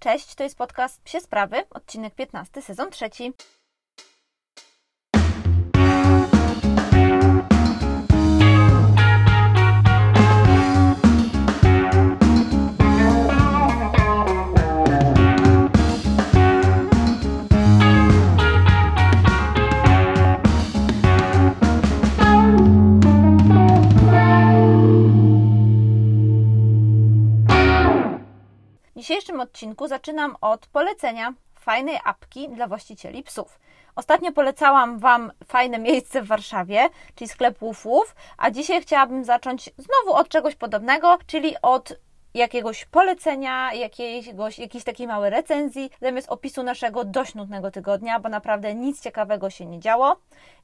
Cześć, to jest podcast Psie Sprawy, odcinek 15, sezon trzeci. Dzisiejszym odcinku zaczynam od polecenia fajnej apki dla właścicieli psów. Ostatnio polecałam Wam fajne miejsce w Warszawie, czyli sklep Łufów, a dzisiaj chciałabym zacząć znowu od czegoś podobnego, czyli od jakiegoś polecenia, jakiegoś, jakiejś takiej małej recenzji, zamiast opisu naszego dość nudnego tygodnia, bo naprawdę nic ciekawego się nie działo.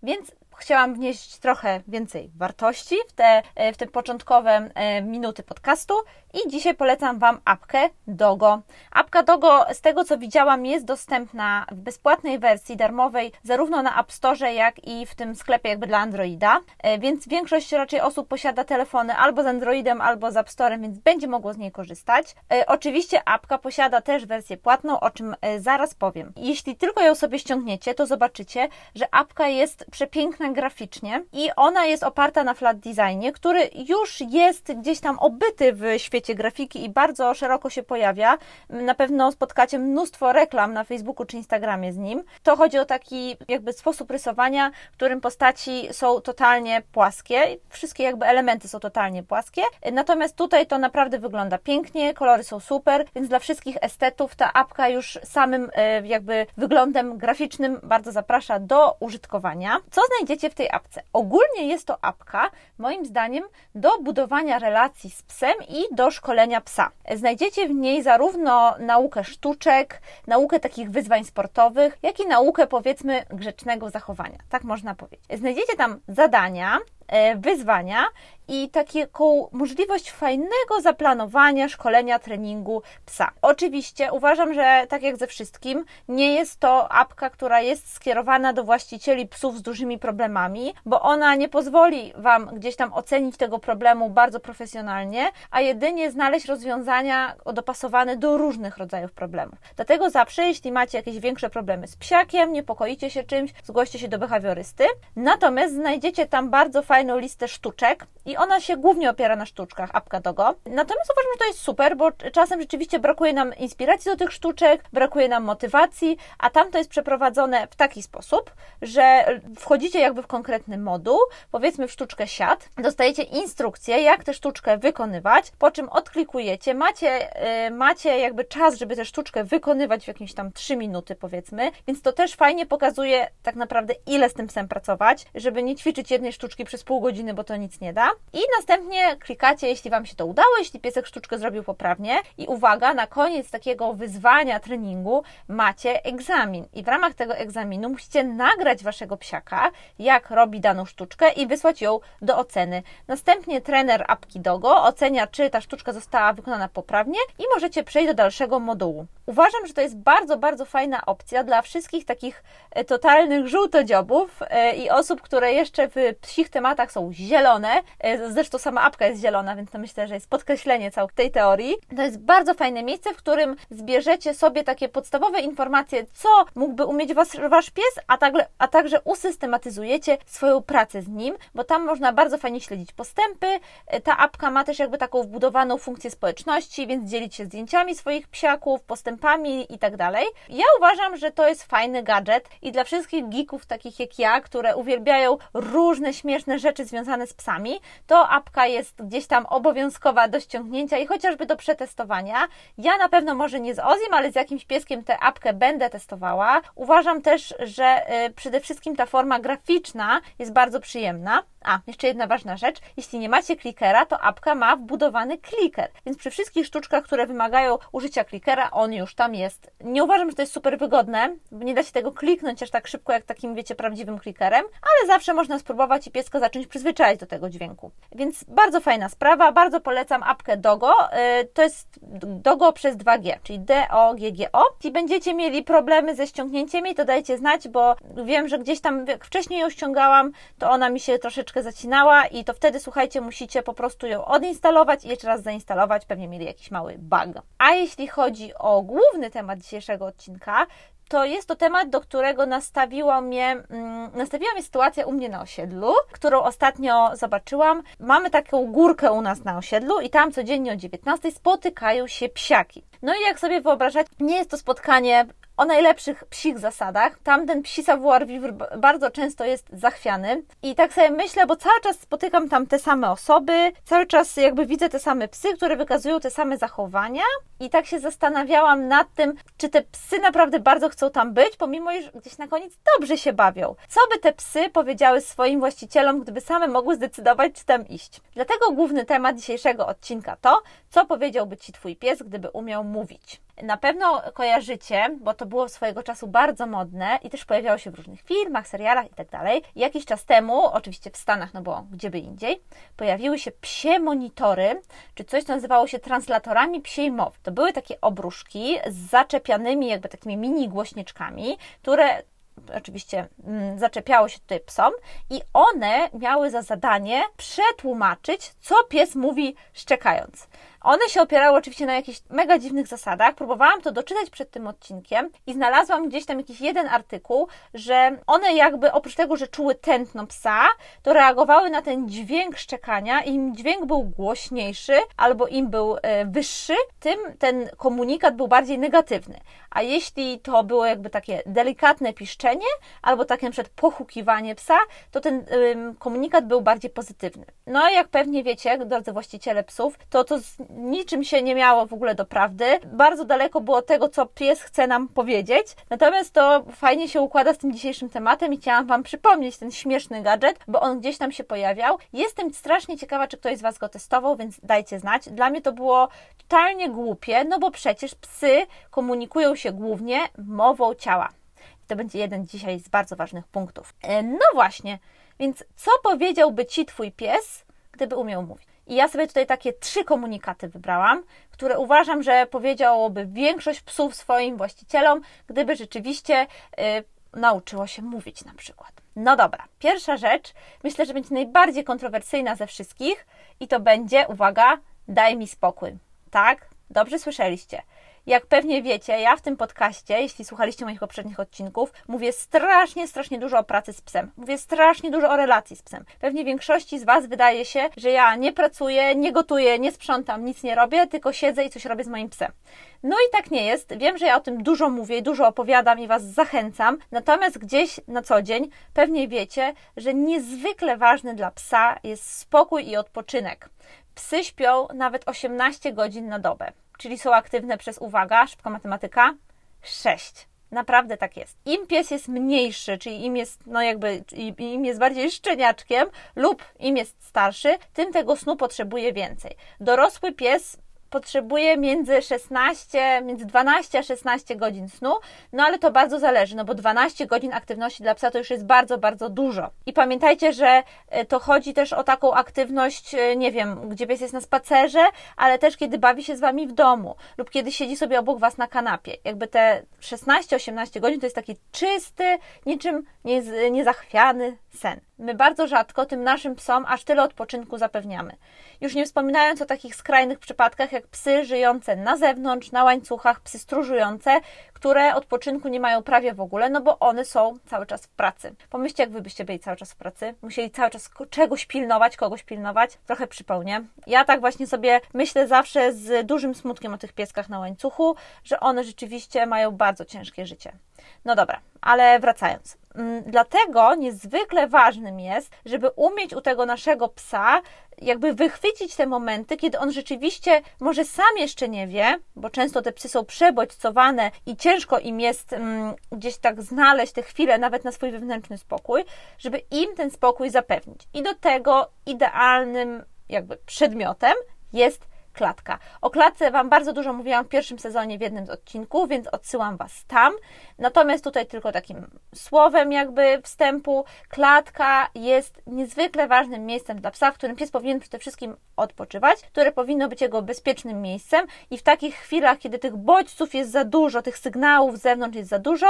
Więc chciałam wnieść trochę więcej wartości w te, e, w te początkowe e, minuty podcastu i dzisiaj polecam Wam apkę Dogo. Apka Dogo, z tego co widziałam, jest dostępna w bezpłatnej wersji darmowej, zarówno na App Store, jak i w tym sklepie jakby dla Androida, e, więc większość raczej osób posiada telefony albo z Androidem, albo z App Store, więc będzie mogło z niej korzystać. Oczywiście apka posiada też wersję płatną, o czym zaraz powiem. Jeśli tylko ją sobie ściągniecie, to zobaczycie, że apka jest przepiękna graficznie i ona jest oparta na flat designie, który już jest gdzieś tam obyty w świecie grafiki i bardzo szeroko się pojawia. Na pewno spotkacie mnóstwo reklam na Facebooku czy Instagramie z nim. To chodzi o taki jakby sposób rysowania, w którym postaci są totalnie płaskie. Wszystkie jakby elementy są totalnie płaskie. Natomiast tutaj to naprawdę wygląda pięknie, kolory są super, więc dla wszystkich estetów ta apka już samym e, jakby wyglądem graficznym bardzo zaprasza do użytkowania. Co znajdziecie w tej apce? Ogólnie jest to apka, moim zdaniem, do budowania relacji z psem i do szkolenia psa. Znajdziecie w niej zarówno naukę sztuczek, naukę takich wyzwań sportowych, jak i naukę, powiedzmy, grzecznego zachowania. Tak można powiedzieć. Znajdziecie tam zadania, wyzwania i taką możliwość fajnego zaplanowania szkolenia treningu psa. Oczywiście uważam, że tak jak ze wszystkim, nie jest to apka, która jest skierowana do właścicieli psów z dużymi problemami, bo ona nie pozwoli Wam gdzieś tam ocenić tego problemu bardzo profesjonalnie, a jedynie znaleźć rozwiązania dopasowane do różnych rodzajów problemów. Dlatego zawsze, jeśli macie jakieś większe problemy z psiakiem, niepokoicie się czymś, zgłoście się do behawiorysty. Natomiast znajdziecie tam bardzo fajną listę sztuczek i ona się głównie opiera na sztuczkach, apka Dogo. Natomiast uważam, że to jest super, bo czasem rzeczywiście brakuje nam inspiracji do tych sztuczek, brakuje nam motywacji, a tam to jest przeprowadzone w taki sposób, że wchodzicie jakby w konkretny moduł, powiedzmy w sztuczkę siat, dostajecie instrukcję, jak tę sztuczkę wykonywać, po czym odklikujecie, macie, yy, macie jakby czas, żeby tę sztuczkę wykonywać w jakieś tam 3 minuty powiedzmy, więc to też fajnie pokazuje tak naprawdę ile z tym psem pracować, żeby nie ćwiczyć jednej sztuczki przez pół godziny, bo to nic nie da. I następnie klikacie, jeśli Wam się to udało, jeśli piesek sztuczkę zrobił poprawnie. I uwaga, na koniec takiego wyzwania treningu macie egzamin. I w ramach tego egzaminu musicie nagrać Waszego psiaka, jak robi daną sztuczkę i wysłać ją do oceny. Następnie trener apki Dogo ocenia, czy ta sztuczka została wykonana poprawnie i możecie przejść do dalszego modułu. Uważam, że to jest bardzo, bardzo fajna opcja dla wszystkich takich e, totalnych żółtodziobów e, i osób, które jeszcze w psich tematach są zielone, e, Zresztą sama apka jest zielona, więc to myślę, że jest podkreślenie całej tej teorii. To jest bardzo fajne miejsce, w którym zbierzecie sobie takie podstawowe informacje, co mógłby umieć was, wasz pies, a, także, a także usystematyzujecie swoją pracę z nim, bo tam można bardzo fajnie śledzić postępy. Ta apka ma też jakby taką wbudowaną funkcję społeczności, więc dzielić się zdjęciami swoich psiaków, postępami i tak dalej. Ja uważam, że to jest fajny gadżet i dla wszystkich geeków takich jak ja, które uwielbiają różne śmieszne rzeczy związane z psami, to apka jest gdzieś tam obowiązkowa do ściągnięcia i chociażby do przetestowania. Ja na pewno może nie z Ozim, ale z jakimś pieskiem tę apkę będę testowała. Uważam też, że y, przede wszystkim ta forma graficzna jest bardzo przyjemna. A, jeszcze jedna ważna rzecz. Jeśli nie macie klikera, to apka ma wbudowany kliker. Więc przy wszystkich sztuczkach, które wymagają użycia klikera, on już tam jest. Nie uważam, że to jest super wygodne, bo nie da się tego kliknąć aż tak szybko, jak takim, wiecie, prawdziwym klikerem, ale zawsze można spróbować i pieska za zacząć przyzwyczajać do tego dźwięku. Więc bardzo fajna sprawa, bardzo polecam apkę Dogo. Y, to jest Dogo przez 2G, czyli D-O-G-G-O. Jeśli będziecie mieli problemy ze ściągnięciem jej, to dajcie znać, bo wiem, że gdzieś tam jak wcześniej ją ściągałam, to ona mi się troszeczkę zacinała i to wtedy, słuchajcie, musicie po prostu ją odinstalować i jeszcze raz zainstalować, pewnie mieli jakiś mały bug. A jeśli chodzi o główny temat dzisiejszego odcinka, to jest to temat, do którego nastawiła mnie, mm, nastawiła mnie sytuacja u mnie na osiedlu, którą ostatnio zobaczyłam. Mamy taką górkę u nas na osiedlu i tam codziennie o 19 spotykają się psiaki. No i jak sobie wyobrażać, nie jest to spotkanie o najlepszych psich zasadach. Tamten psi savoir vivre bardzo często jest zachwiany i tak sobie myślę, bo cały czas spotykam tam te same osoby, cały czas jakby widzę te same psy, które wykazują te same zachowania i tak się zastanawiałam nad tym, czy te psy naprawdę bardzo chcą tam być, pomimo iż gdzieś na koniec dobrze się bawią. Co by te psy powiedziały swoim właścicielom, gdyby same mogły zdecydować, czy tam iść? Dlatego główny temat dzisiejszego odcinka to, co powiedziałby Ci Twój pies, gdyby umiał mówić. Na pewno kojarzycie, bo to było swojego czasu bardzo modne i też pojawiało się w różnych filmach, serialach i tak. Jakiś czas temu, oczywiście w Stanach, no bo gdzie by indziej, pojawiły się psie monitory, czy coś, co nazywało się translatorami psiej mowy. To były takie obruszki z zaczepianymi jakby takimi mini głośniczkami, które oczywiście mm, zaczepiało się tutaj psom i one miały za zadanie przetłumaczyć, co pies mówi szczekając. One się opierały oczywiście na jakichś mega dziwnych zasadach. Próbowałam to doczytać przed tym odcinkiem i znalazłam gdzieś tam jakiś jeden artykuł, że one jakby oprócz tego, że czuły tętno psa, to reagowały na ten dźwięk szczekania. Im dźwięk był głośniejszy albo im był e, wyższy, tym ten komunikat był bardziej negatywny. A jeśli to było jakby takie delikatne piszczenie albo takie przykład pochukiwanie psa, to ten komunikat był bardziej pozytywny. No jak pewnie wiecie, drodzy właściciele psów, to to niczym się nie miało w ogóle do prawdy. Bardzo daleko było tego, co pies chce nam powiedzieć. Natomiast to fajnie się układa z tym dzisiejszym tematem i chciałam Wam przypomnieć ten śmieszny gadżet, bo on gdzieś tam się pojawiał. Jestem strasznie ciekawa, czy ktoś z Was go testował, więc dajcie znać. Dla mnie to było totalnie głupie, no bo przecież psy komunikują się głównie mową ciała. To będzie jeden dzisiaj z bardzo ważnych punktów. E, no właśnie, więc co powiedziałby Ci Twój pies, gdyby umiał mówić? I ja sobie tutaj takie trzy komunikaty wybrałam, które uważam, że powiedziałoby większość psów swoim właścicielom, gdyby rzeczywiście y, nauczyło się mówić na przykład. No dobra, pierwsza rzecz, myślę, że będzie najbardziej kontrowersyjna ze wszystkich i to będzie, uwaga, daj mi spokój. Tak? Dobrze słyszeliście. Jak pewnie wiecie, ja w tym podcaście, jeśli słuchaliście moich poprzednich odcinków, mówię strasznie, strasznie dużo o pracy z psem. Mówię strasznie dużo o relacji z psem. Pewnie większości z Was wydaje się, że ja nie pracuję, nie gotuję, nie sprzątam, nic nie robię, tylko siedzę i coś robię z moim psem. No i tak nie jest. Wiem, że ja o tym dużo mówię, dużo opowiadam i Was zachęcam. Natomiast gdzieś na co dzień pewnie wiecie, że niezwykle ważny dla psa jest spokój i odpoczynek. Psy śpią nawet 18 godzin na dobę czyli są aktywne przez, uwaga, szybka matematyka, 6. Naprawdę tak jest. Im pies jest mniejszy, czyli im jest, no jakby, im jest bardziej szczeniaczkiem lub im jest starszy, tym tego snu potrzebuje więcej. Dorosły pies potrzebuje między 16, między 12 a 16 godzin snu, no ale to bardzo zależy, no bo 12 godzin aktywności dla psa to już jest bardzo, bardzo dużo. I pamiętajcie, że e, to chodzi też o taką aktywność, e, nie wiem, gdzie pies jest na spacerze, ale też kiedy bawi się z Wami w domu lub kiedy siedzi sobie obok Was na kanapie. Jakby te 16-18 godzin to jest taki czysty, niczym niezachwiany sen. My bardzo rzadko tym naszym psom aż tyle odpoczynku zapewniamy. Już nie wspominając o takich skrajnych przypadkach jak psy żyjące na zewnątrz, na łańcuchach, psy stróżujące, które odpoczynku nie mają prawie w ogóle, no bo one są cały czas w pracy. Pomyślcie, jak wy byście byli cały czas w pracy, musieli cały czas czegoś pilnować, kogoś pilnować. Trochę przypełnię. Ja tak właśnie sobie myślę zawsze z dużym smutkiem o tych pieskach na łańcuchu, że one rzeczywiście mają bardzo ciężkie życie. No dobra, ale wracając. Mm, dlatego niezwykle ważnym jest, żeby umieć u tego naszego psa jakby wychwycić te momenty, kiedy on rzeczywiście może sam jeszcze nie wie, bo często te psy są przebodźcowane i ciężko im jest um, gdzieś tak znaleźć te chwile nawet na swój wewnętrzny spokój, żeby im ten spokój zapewnić. I do tego idealnym jakby przedmiotem jest klatka. O klatce Wam bardzo dużo mówiłam w pierwszym sezonie w jednym z odcinków, więc odsyłam Was tam. Natomiast tutaj tylko takim słowem jakby wstępu, klatka jest niezwykle ważnym miejscem dla psa, w którym pies powinien przede wszystkim odpoczywać, które powinno być jego bezpiecznym miejscem i w takich chwilach, kiedy tych bodźców jest za dużo, tych sygnałów z zewnątrz jest za dużo,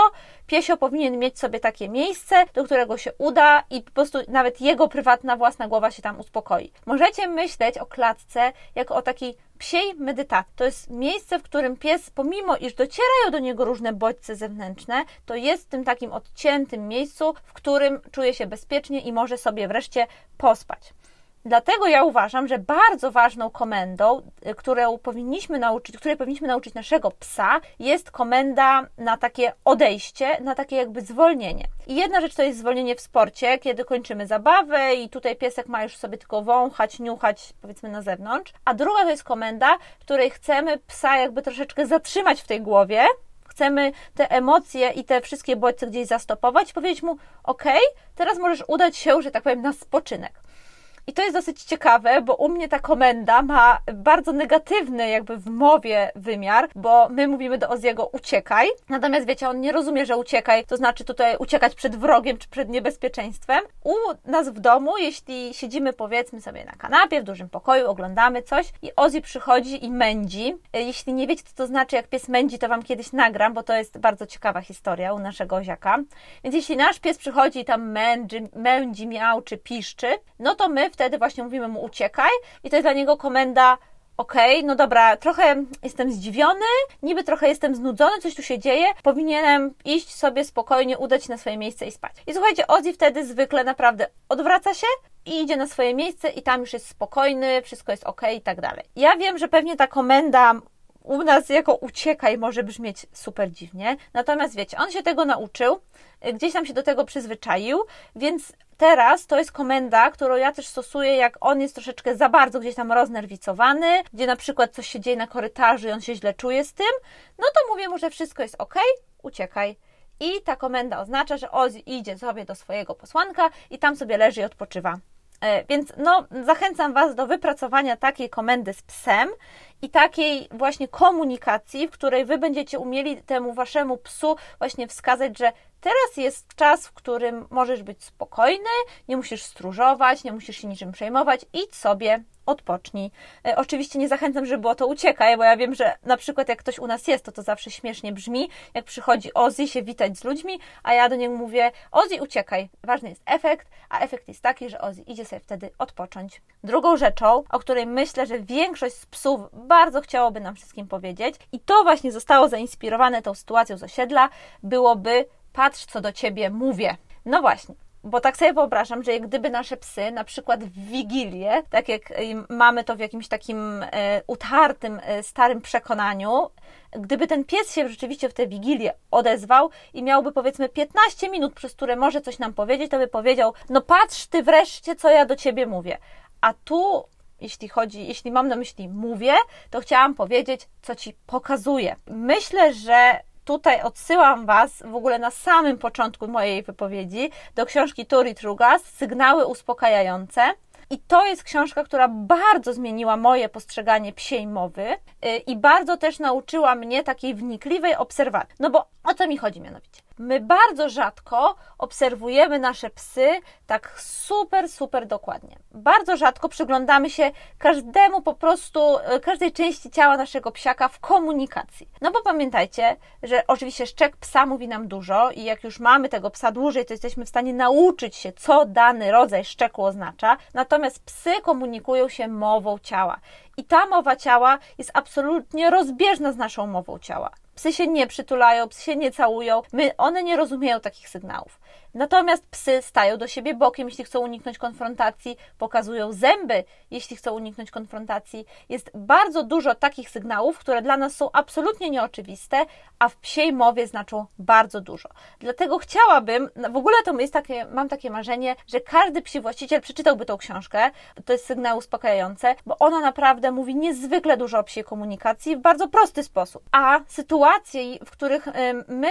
piesio powinien mieć sobie takie miejsce, do którego się uda i po prostu nawet jego prywatna własna głowa się tam uspokoi. Możecie myśleć o klatce jako o takiej psiej medytacji. To jest miejsce, w którym pies, pomimo iż docierają do niego różne bodźce zewnętrzne, to jest w tym takim odciętym miejscu, w którym czuje się bezpiecznie i może sobie wreszcie pospać. Dlatego ja uważam, że bardzo ważną komendą, y, którą powinniśmy nauczyć, której powinniśmy nauczyć naszego psa, jest komenda na takie odejście, na takie jakby zwolnienie. I jedna rzecz to jest zwolnienie w sporcie, kiedy kończymy zabawę i tutaj piesek ma już sobie tylko wąchać, niuchać, powiedzmy na zewnątrz. A druga to jest komenda, w której chcemy psa jakby troszeczkę zatrzymać w tej głowie, chcemy te emocje i te wszystkie bodźce gdzieś zastopować, powiedzieć mu: OK, teraz możesz udać się, że tak powiem, na spoczynek. I to jest dosyć ciekawe, bo u mnie ta komenda ma bardzo negatywny jakby w mowie wymiar, bo my mówimy do Oziego uciekaj, natomiast wiecie, on nie rozumie, że uciekaj, to znaczy tutaj uciekać przed wrogiem czy przed niebezpieczeństwem. U nas w domu, jeśli siedzimy powiedzmy sobie na kanapie w dużym pokoju, oglądamy coś i Ozzy przychodzi i mędzi. Jeśli nie wiecie, co to znaczy, jak pies mędzi, to Wam kiedyś nagram, bo to jest bardzo ciekawa historia u naszego Oziaka. Więc jeśli nasz pies przychodzi i tam mędzi, mędzi miał czy piszczy, no to my wtedy właśnie mówimy mu uciekaj i to jest dla niego komenda okej, okay, no dobra, trochę jestem zdziwiony, niby trochę jestem znudzony, coś tu się dzieje, powinienem iść sobie spokojnie, udać się na swoje miejsce i spać. I słuchajcie, Ozzy wtedy zwykle naprawdę odwraca się i idzie na swoje miejsce i tam już jest spokojny, wszystko jest ok i tak dalej. Ja wiem, że pewnie ta komenda u nas jako uciekaj może brzmieć super dziwnie, natomiast wiecie, on się tego nauczył, gdzieś tam się do tego przyzwyczaił, więc teraz to jest komenda, którą ja też stosuję, jak on jest troszeczkę za bardzo gdzieś tam roznerwicowany, gdzie na przykład coś się dzieje na korytarzu i on się źle czuje z tym, no to mówię mu, że wszystko jest ok, uciekaj. I ta komenda oznacza, że Ozzy idzie sobie do swojego posłanka i tam sobie leży i odpoczywa. E, więc no, zachęcam Was do wypracowania takiej komendy z psem i takiej właśnie komunikacji, w której Wy będziecie umieli temu Waszemu psu właśnie wskazać, że teraz jest czas, w którym możesz być spokojny, nie musisz stróżować, nie musisz się niczym przejmować, idź sobie odpocznij. E, oczywiście nie zachęcam, żeby było to uciekaj, bo ja wiem, że na przykład jak ktoś u nas jest, to to zawsze śmiesznie brzmi, jak przychodzi Ozzy się witać z ludźmi, a ja do niego mówię, Ozzy uciekaj. Ważny jest efekt, a efekt jest taki, że Ozzy idzie sobie wtedy odpocząć. Drugą rzeczą, o której myślę, że większość z psów bardzo chciałoby nam wszystkim powiedzieć i to właśnie zostało zainspirowane tą sytuacją z osiedla, byłoby patrz, co do ciebie mówię. No właśnie, bo tak sobie wyobrażam, że gdyby nasze psy, na przykład w Wigilię, tak jak mamy to w jakimś takim e, utartym, e, starym przekonaniu, gdyby ten pies się rzeczywiście w tę Wigilię odezwał i miałby powiedzmy 15 minut, przez które może coś nam powiedzieć, to by powiedział, no patrz ty wreszcie, co ja do ciebie mówię. A tu jeśli chodzi, jeśli mam na myśli mówię, to chciałam powiedzieć, co ci pokazuję. Myślę, że tutaj odsyłam Was w ogóle na samym początku mojej wypowiedzi do książki Turi Trugas, Sygnały uspokajające. I to jest książka, która bardzo zmieniła moje postrzeganie psiej mowy y, i bardzo też nauczyła mnie takiej wnikliwej obserwacji. No bo o co mi chodzi mianowicie? My bardzo rzadko obserwujemy nasze psy tak super, super dokładnie. Bardzo rzadko przyglądamy się każdemu po prostu, e, każdej części ciała naszego psiaka w komunikacji. No bo pamiętajcie, że oczywiście szczek psa mówi nam dużo i jak już mamy tego psa dłużej, to jesteśmy w stanie nauczyć się, co dany rodzaj szczeku oznacza. Natomiast psy komunikują się mową ciała. I ta mowa ciała jest absolutnie rozbieżna z naszą mową ciała. Psy się nie przytulają, psy się nie całują. My, one nie rozumieją takich sygnałów. Natomiast psy stają do siebie bokiem, jeśli chcą uniknąć konfrontacji, pokazują zęby, jeśli chcą uniknąć konfrontacji. Jest bardzo dużo takich sygnałów, które dla nas są absolutnie nieoczywiste, a w psiej mowie znaczą bardzo dużo. Dlatego chciałabym, no w ogóle to jest takie, mam takie marzenie, że każdy psi właściciel przeczytałby tą książkę, to jest sygnał uspokajające, bo ona naprawdę mówi niezwykle dużo o psiej komunikacji w bardzo prosty sposób. A sytuacje, w których my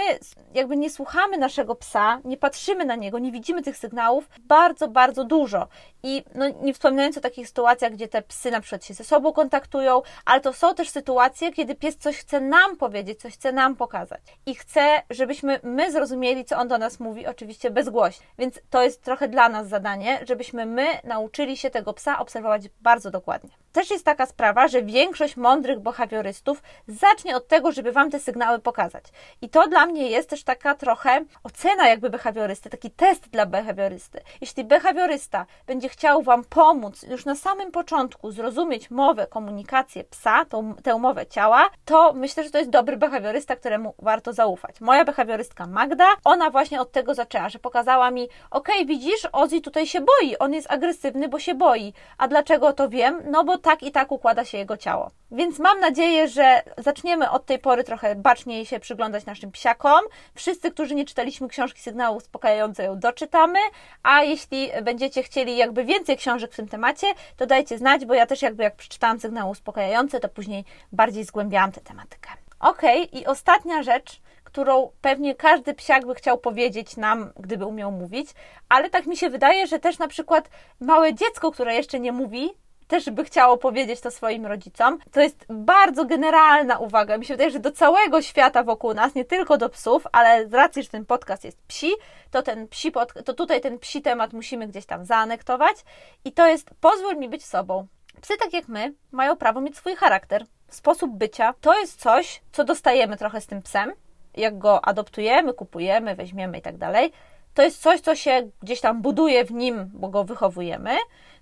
jakby nie słuchamy naszego psa, nie patrzymy patrzymy na niego, nie widzimy tych sygnałów bardzo, bardzo dużo. I no, nie wspominając o takich sytuacjach, gdzie te psy na przykład się ze sobą kontaktują, ale to są też sytuacje, kiedy pies coś chce nam powiedzieć, coś chce nam pokazać. I chce, żebyśmy my zrozumieli, co on do nas mówi, oczywiście bezgłośnie. Więc to jest trochę dla nas zadanie, żebyśmy my nauczyli się tego psa obserwować bardzo dokładnie. Też jest taka sprawa, że większość mądrych behawiorystów zacznie od tego, żeby Wam te sygnały pokazać. I to dla mnie jest też taka trochę ocena jakby behawiorysty, taki test dla behawiorysty. Jeśli behawiorysta będzie chciał Wam pomóc już na samym początku zrozumieć mowę, komunikację psa, tą, tę mowę ciała, to myślę, że to jest dobry behawiorysta, któremu warto zaufać. Moja behawiorystka Magda, ona właśnie od tego zaczęła, że pokazała mi, ok, widzisz, Ozzy tutaj się boi, on jest agresywny, bo się boi. A dlaczego to wiem? No bo tak i tak układa się jego ciało. Więc mam nadzieję, że zaczniemy od tej pory trochę baczniej się przyglądać naszym psiakom. Wszyscy, którzy nie czytaliśmy książki sygnału uspokajające, ją doczytamy, a jeśli będziecie chcieli jakby więcej książek w tym temacie, to dajcie znać, bo ja też jakby jak przeczytałam sygnały uspokajające, to później bardziej zgłębiałam tę tematykę. Ok, i ostatnia rzecz, którą pewnie każdy psiak by chciał powiedzieć nam, gdyby umiał mówić, ale tak mi się wydaje, że też na przykład małe dziecko, które jeszcze nie mówi, też by chciało powiedzieć to swoim rodzicom. To jest bardzo generalna uwaga. Mi się wydaje, że do całego świata wokół nas, nie tylko do psów, ale z racji, że ten podcast jest psi, to ten psi pod, to tutaj ten psi temat musimy gdzieś tam zaanektować. I to jest pozwól mi być sobą. Psy, tak jak my, mają prawo mieć swój charakter, sposób bycia. To jest coś, co dostajemy trochę z tym psem. Jak go adoptujemy, kupujemy, weźmiemy i tak dalej. To jest coś, co się gdzieś tam buduje w nim, bo go wychowujemy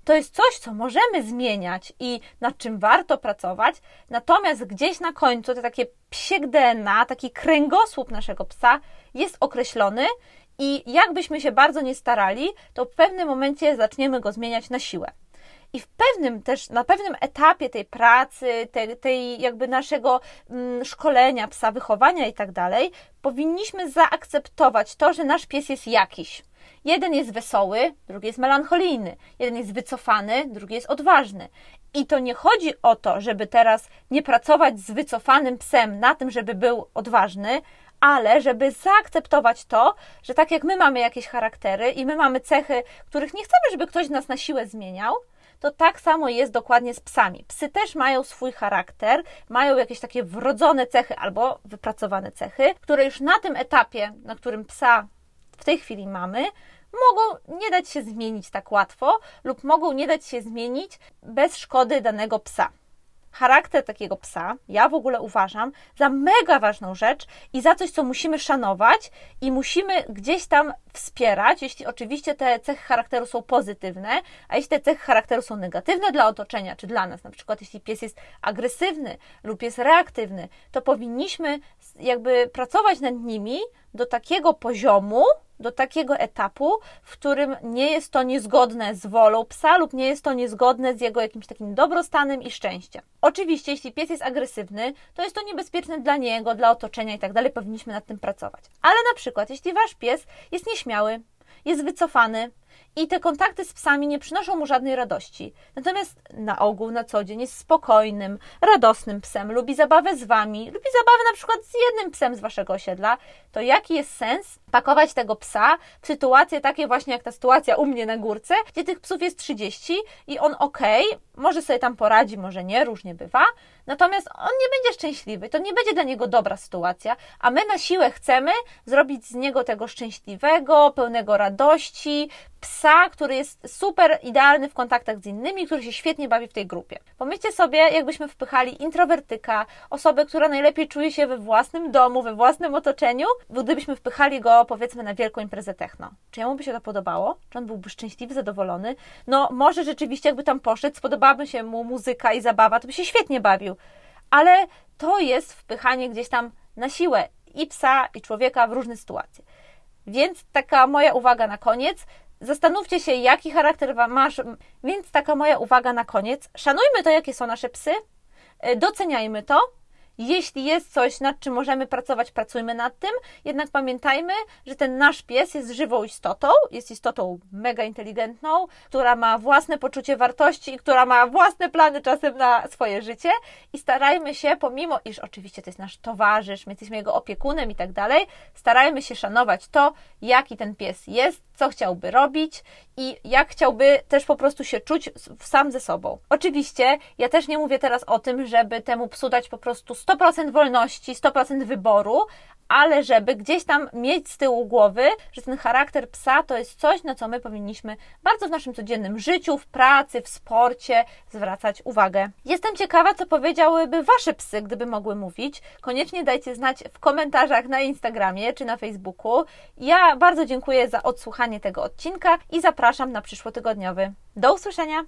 to jest coś, co możemy zmieniać i nad czym warto pracować, natomiast gdzieś na końcu to takie psiek DNA, taki kręgosłup naszego psa jest określony i jakbyśmy się bardzo nie starali, to w pewnym momencie zaczniemy go zmieniać na siłę. I w pewnym też, na pewnym etapie tej pracy, tej, tej jakby naszego mm, szkolenia psa, wychowania i tak dalej, powinniśmy zaakceptować to, że nasz pies jest jakiś Jeden jest wesoły, drugi jest melancholijny, jeden jest wycofany, drugi jest odważny. I to nie chodzi o to, żeby teraz nie pracować z wycofanym psem na tym, żeby był odważny, ale żeby zaakceptować to, że tak jak my mamy jakieś charaktery i my mamy cechy, których nie chcemy, żeby ktoś nas na siłę zmieniał, to tak samo jest dokładnie z psami. Psy też mają swój charakter, mają jakieś takie wrodzone cechy albo wypracowane cechy, które już na tym etapie, na którym psa w tej chwili mamy, mogą nie dać się zmienić tak łatwo lub mogą nie dać się zmienić bez szkody danego psa. Charakter takiego psa, ja w ogóle uważam za mega ważną rzecz i za coś, co musimy szanować i musimy gdzieś tam wspierać, jeśli oczywiście te cechy charakteru są pozytywne, a jeśli te cechy charakteru są negatywne dla otoczenia czy dla nas, na przykład jeśli pies jest agresywny lub jest reaktywny, to powinniśmy jakby pracować nad nimi do takiego poziomu, do takiego etapu, w którym nie jest to niezgodne z wolą psa lub nie jest to niezgodne z jego jakimś takim dobrostanem i szczęściem. Oczywiście, jeśli pies jest agresywny, to jest to niebezpieczne dla niego, dla otoczenia i tak dalej, powinniśmy nad tym pracować. Ale na przykład, jeśli wasz pies jest nieśmiały, jest wycofany, i te kontakty z psami nie przynoszą mu żadnej radości. Natomiast na ogół, na co dzień jest spokojnym, radosnym psem, lubi zabawę z wami, lubi zabawę na przykład z jednym psem z waszego osiedla, to jaki jest sens pakować tego psa w sytuacje takie właśnie jak ta sytuacja u mnie na górce, gdzie tych psów jest 30 i on ok, może sobie tam poradzi, może nie, różnie bywa, natomiast on nie będzie szczęśliwy, to nie będzie dla niego dobra sytuacja, a my na siłę chcemy zrobić z niego tego szczęśliwego, pełnego radości, psa, który jest super idealny w kontaktach z innymi, który się świetnie bawi w tej grupie. Pomyślcie sobie, jakbyśmy wpychali introwertyka, osobę, która najlepiej czuje się we własnym domu, we własnym otoczeniu, gdybyśmy wpychali go powiedzmy na wielką imprezę techno. Czy jemu by się to podobało? Czy on byłby szczęśliwy, zadowolony? No może rzeczywiście jakby tam poszedł, spodobałaby się mu muzyka i zabawa, to by się świetnie bawił. Ale to jest wpychanie gdzieś tam na siłę i psa, i człowieka w różne sytuacje. Więc taka moja uwaga na koniec. Zastanówcie się, jaki charakter masz. Więc taka moja uwaga na koniec. Szanujmy to, jakie są nasze psy, e, doceniajmy to Jeśli jest coś, nad czym możemy pracować, pracujmy nad tym, jednak pamiętajmy, że ten nasz pies jest żywą istotą, jest istotą mega inteligentną, która ma własne poczucie wartości i która ma własne plany czasem na swoje życie i starajmy się, pomimo iż oczywiście to jest nasz towarzysz, my jesteśmy jego opiekunem i tak dalej, starajmy się szanować to, jaki ten pies jest, co chciałby robić i jak chciałby też po prostu się czuć sam ze sobą. Oczywiście ja też nie mówię teraz o tym, żeby temu psu dać po prostu 100% wolności, 100% wyboru, ale żeby gdzieś tam mieć z tyłu głowy, że ten charakter psa to jest coś, na co my powinniśmy bardzo w naszym codziennym życiu, w pracy, w sporcie zwracać uwagę. Jestem ciekawa, co powiedziałyby Wasze psy, gdyby mogły mówić. Koniecznie dajcie znać w komentarzach na Instagramie czy na Facebooku. Ja bardzo dziękuję za odsłuchanie tego odcinka i zapraszam na przyszłotygodniowy. Do usłyszenia!